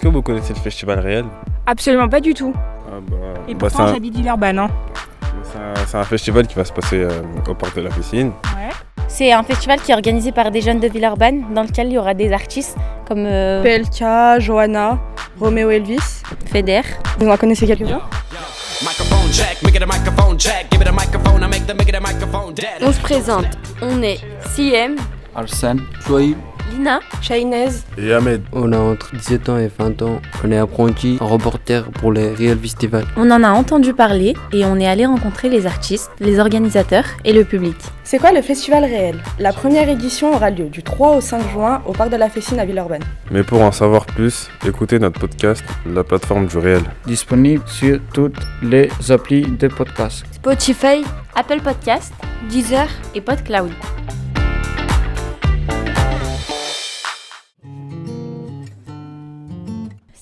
Est-ce que vous connaissez le festival réel? Absolument pas du tout. ah bah, Et bah, pourtant, c'est un- j'habite Villeurbanne. Hein. c'est un, festival qui va se passer euh, au parc de la piscine. Ouais. C'est un festival qui est organisé par des jeunes de Villeurbanne, dans lequel il y aura des artistes comme euh, PLK, Johanna, Roméo Elvis. Feder. Vous en connaissez quelques-uns? On se présente, on est CM, Arsène, Chouaïb, Lina. Shainez. Et Ahmed. on a entre 17 ans et 20 ans, on est apprenti reporter pour les Real Festival. On en a entendu parler et on est allé rencontrer les artistes, les organisateurs et le public. C'est quoi le festival réel? La première édition aura lieu du 3 au 5 juin au parc de la Fessine à Villeurbanne. Mais pour en savoir plus, écoutez notre podcast, la plateforme du réel. disponible sur toutes les applis de podcast. Spotify, Apple Podcast Deezer. et PodCloud.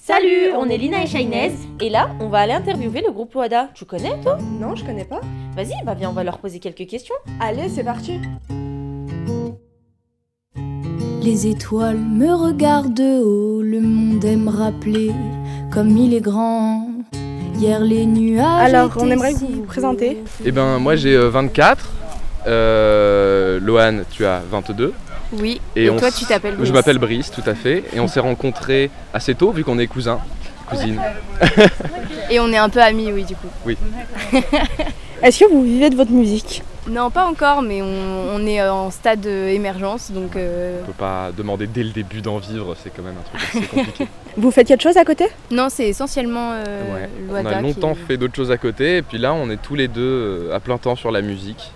Salut, on est Lina et Shainez et là, on va aller interviewer le groupe Wada. Tu connais toi? Non, je connais pas. Vas-y, bah viens, on va leur poser quelques questions. Allez, c'est parti. Les étoiles me regardent de haut, le monde aime rappeler comme il est grand. Hier les nuages. Alors, on aimerait que vous vous présentez. Eh ben moi j'ai euh, 24, euh, Lohan tu as 22 Oui. Et Et, on toi, s- tu t'appelles je Brice. m'appelle Brice tout à fait et on s'est rencontrés assez tôt vu qu'on est cousins, cousines. Et on est un peu amis, oui, du coup. Est-ce que vous vivez de votre musique? Non, pas encore, mais on, on est euh, en stade euh, émergence, donc euh, On peut pas demander dès le début d'en vivre, c'est quand même un truc assez compliqué. Vous faites quelque chose à côté? Non, c'est essentiellement euh, Ouais. On a qui- longtemps fait d'autres choses à côté et puis là on est tous les deux à plein temps sur la musique,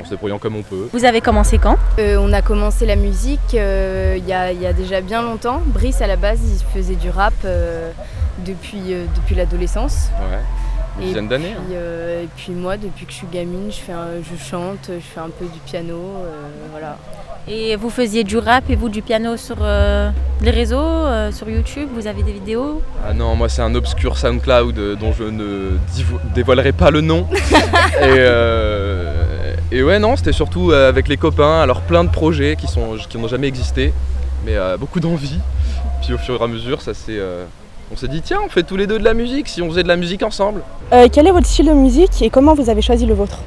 en se débrouillant comme on peut. Vous avez commencé quand Euh, on a commencé la musique euh, il y, a, il y a déjà bien longtemps. Brice, à la base, il faisait du rap euh, depuis, euh, depuis l'adolescence. Ouais. Une Et dizaine d'années. hein. Puis, euh, et puis moi, depuis que je suis gamine, je, fais un- je chante, je fais un peu du piano, euh, voilà. Et vous faisiez du rap et vous du piano sur euh, les réseaux, euh, sur YouTube Vous avez des vidéos? Ah non, moi c'est un obscur SoundCloud dont je ne dévoilerai pas le nom. et, euh, et ouais, non, c'était surtout euh, avec les copains, alors plein de projets qui sont qui n'ont jamais existé, mais euh, beaucoup d'envie. Puis au fur et à mesure, ça s'est, euh, on s'est dit tiens, on fait tous les deux de la musique, si on faisait de la musique ensemble. Quel est votre style de musique et comment vous avez choisi le vôtre?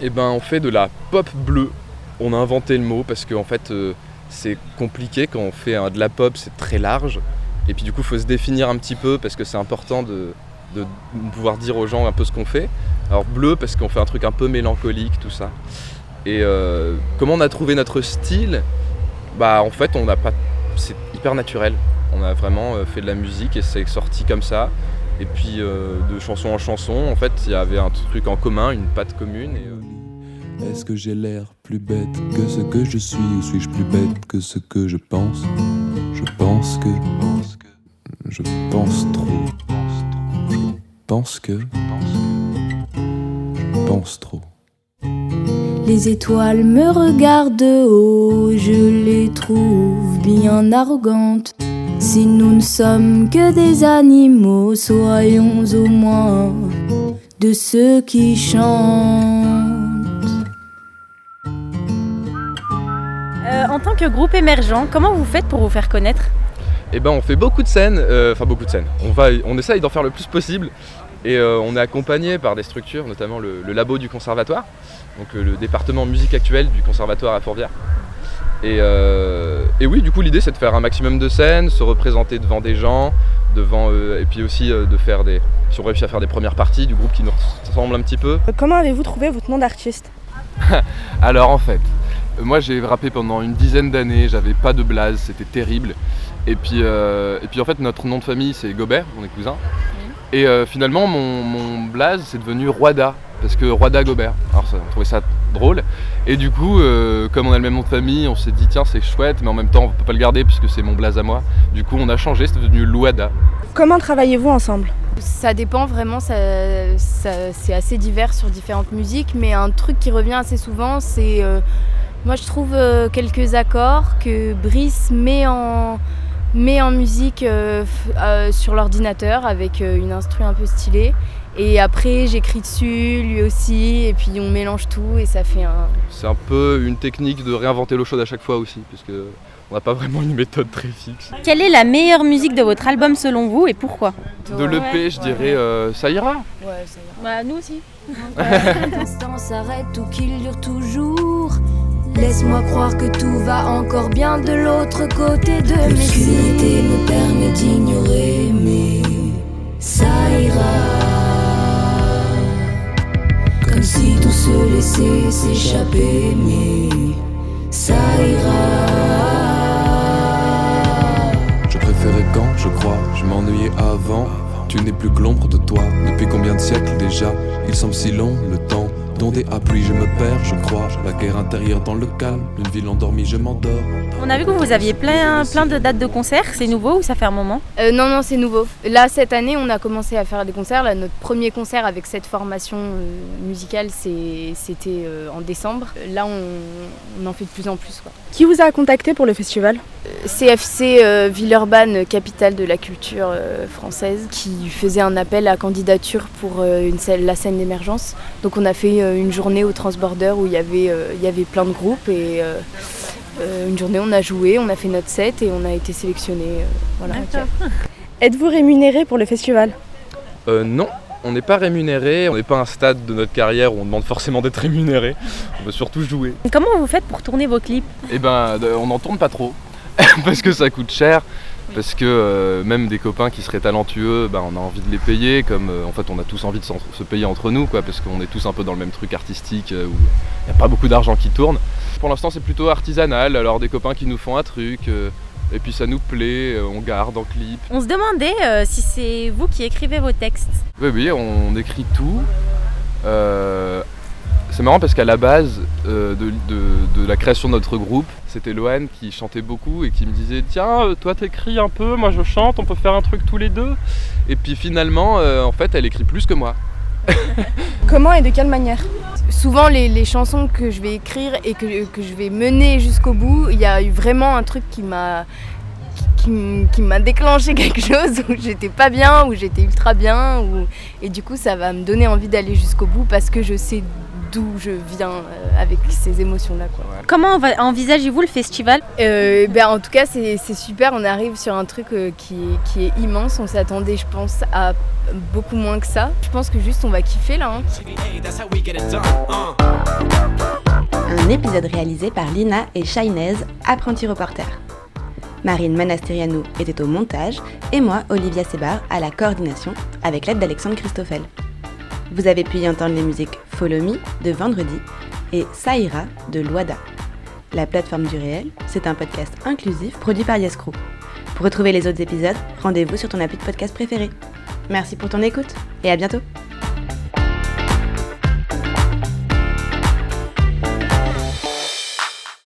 Et ben on fait de la pop bleue. On a inventé le mot parce qu'en fait euh, c'est compliqué quand on fait de la pop, c'est très large. Et puis du coup faut se définir un petit peu parce que c'est important de, de pouvoir dire aux gens un peu ce qu'on fait. Alors bleu parce qu'on fait un truc un peu mélancolique, tout ça. Et euh, comment on a trouvé notre style? Bah en fait on n'a pas. C'est hyper naturel. On a vraiment euh, fait de la musique et c'est sorti comme ça. Et puis euh, de chanson en chanson, en fait il y avait un truc en commun, une patte commune. Est-ce que j'ai l'air plus bête que ce que je suis ou suis-je plus bête que ce que je pense? Je pense que je pense trop. Pense que je pense trop. Les étoiles me regardent de haut, je les trouve bien arrogantes. Si nous ne sommes que des animaux, soyons au moins de ceux qui chantent. Euh, En tant que groupe émergent, comment vous faites pour vous faire connaître? Eh ben on fait beaucoup de scènes, euh, enfin beaucoup de scènes. On, va, on essaye d'en faire le plus possible. Et euh, on est accompagné par des structures, notamment le, le labo du conservatoire, donc euh, le département musique actuelle du conservatoire à Fourvière. Et, euh, et oui, du coup l'idée c'est de faire un maximum de scènes, se représenter devant des gens, devant, euh, et puis aussi euh, de faire des, si on réussit à faire des premières parties du groupe qui nous ressemble un petit peu. Comment avez-vous trouvé votre nom d'artiste? Alors en fait, moi j'ai rappé pendant une dizaine d'années, j'avais pas de blaze, c'était terrible. Et puis, euh, et puis en fait notre nom de famille c'est Gobert, on est cousins. Et euh, finalement mon, mon blaze c'est devenu Roida, parce que Roida Gobert. Alors ça, on trouvait ça drôle. Et du coup, euh, comme on a le même nom de famille, on s'est dit tiens c'est chouette, mais en même temps on peut pas le garder puisque c'est mon blaze à moi. Du coup on a changé, c'est devenu Louada. Comment travaillez-vous ensemble? Ça dépend vraiment, ça, ça- c'est assez divers sur différentes musiques, mais un truc qui revient assez souvent, c'est. euh, moi, je trouve euh, quelques accords que Brice met en, met en musique euh, euh, sur l'ordinateur avec euh, une instru un peu stylée. Et après, j'écris dessus, lui aussi, et puis on mélange tout et ça fait un. C'est un peu une technique de réinventer l'eau chaude à chaque fois aussi, puisque On n'a pas vraiment une méthode très fixe. Quelle est la meilleure musique de votre album selon vous et pourquoi? De l'EP, je dirais euh, ça ira. Ouais, ça ira. Bah, Nous aussi. S'arrête ou qu'il dure toujours. Laisse-moi croire que tout va encore bien de l'autre côté de mes L'obscurité me permet d'ignorer, mais ça ira. Comme si tout se laissait s'échapper, mais ça ira. Je préférais quand, je crois, je m'ennuyais avant. Tu n'es plus que l'ombre de toi, depuis combien de siècles déjà Il semble si long le temps, dont des applis je me perds, je crois. La guerre intérieure dans le calme, une ville endormie, je m'endors. On a vu que vous aviez plein, plein de dates de concerts. C'est nouveau ou ça fait un moment? Euh, non, non, c'est nouveau. Là, cette année, on a commencé à faire des concerts. Là, notre premier concert avec cette formation euh, musicale, c'était euh, en décembre. Là, on, on en fait de plus en plus. Quoi. Qui vous a contacté pour le festival? CFC euh, Villeurbanne, capitale de la culture euh, française, qui faisait un appel à candidature pour euh, une scène- la scène d'émergence. Donc on a fait euh, une journée au Transborder où il y avait, euh, il y avait plein de groupes et euh, euh, une journée on a joué, on a fait notre set et on a été sélectionné. euh, voilà. Êtes-vous rémunéré pour le festival? Euh, non, on n'est pas rémunéré, on n'est pas à un stade de notre carrière où on demande forcément d'être rémunéré. On veut surtout jouer. Comment vous faites pour tourner vos clips? Et ben, on n'en tourne pas trop parce que ça coûte cher. Parce que euh, même des copains qui seraient talentueux, ben, on a envie de les payer. Comme euh, en fait, on a tous envie de se payer entre nous, quoi, parce qu'on est tous un peu dans le même truc artistique euh, où il n'y a pas beaucoup d'argent qui tourne. Pour l'instant, c'est plutôt artisanal. Alors, des copains qui nous font un truc, et puis ça nous plaît, on garde en clip. On se demandait si c'est vous qui écrivez vos textes. Oui, oui, on écrit tout. C'est marrant parce qu'à la base euh, de, la création de notre groupe, c'était Loane qui chantait beaucoup et qui me disait Tiens, euh, toi t'écris un peu, moi je chante, on peut faire un truc tous les deux. Et puis finalement, euh, en fait, elle écrit plus que moi. Comment et de quelle manière? Souvent les, chansons que je vais écrire et que, que je vais mener jusqu'au bout, il y a eu vraiment un truc qui m'a qui, m'a déclenché quelque chose où j'étais pas bien, où j'étais ultra bien, et du coup ça va me donner envie d'aller jusqu'au bout parce que je sais d'où je viens euh, avec ces émotions-là. quoi. Comment envisagez-vous le festival? Euh, ben, en tout cas, c'est c'est super. On arrive sur un truc euh, qui, est, qui est immense. On s'attendait, je pense, à beaucoup moins que ça. Je pense que juste on va kiffer là. hein. Un épisode réalisé par Lina et Shainez, apprentis reporters. Marine Manastirianou était au montage et moi, Olivia Sebar, à la coordination avec l'aide d'Alexandre Christoffel. Vous avez pu y entendre les musiques Follow Me de Vendredi et Saïra de Loada. La plateforme du réel, c'est un podcast inclusif produit par Yes Crew. Pour retrouver les autres épisodes, rendez-vous sur ton appli de podcast préféré. Merci pour ton écoute et à bientôt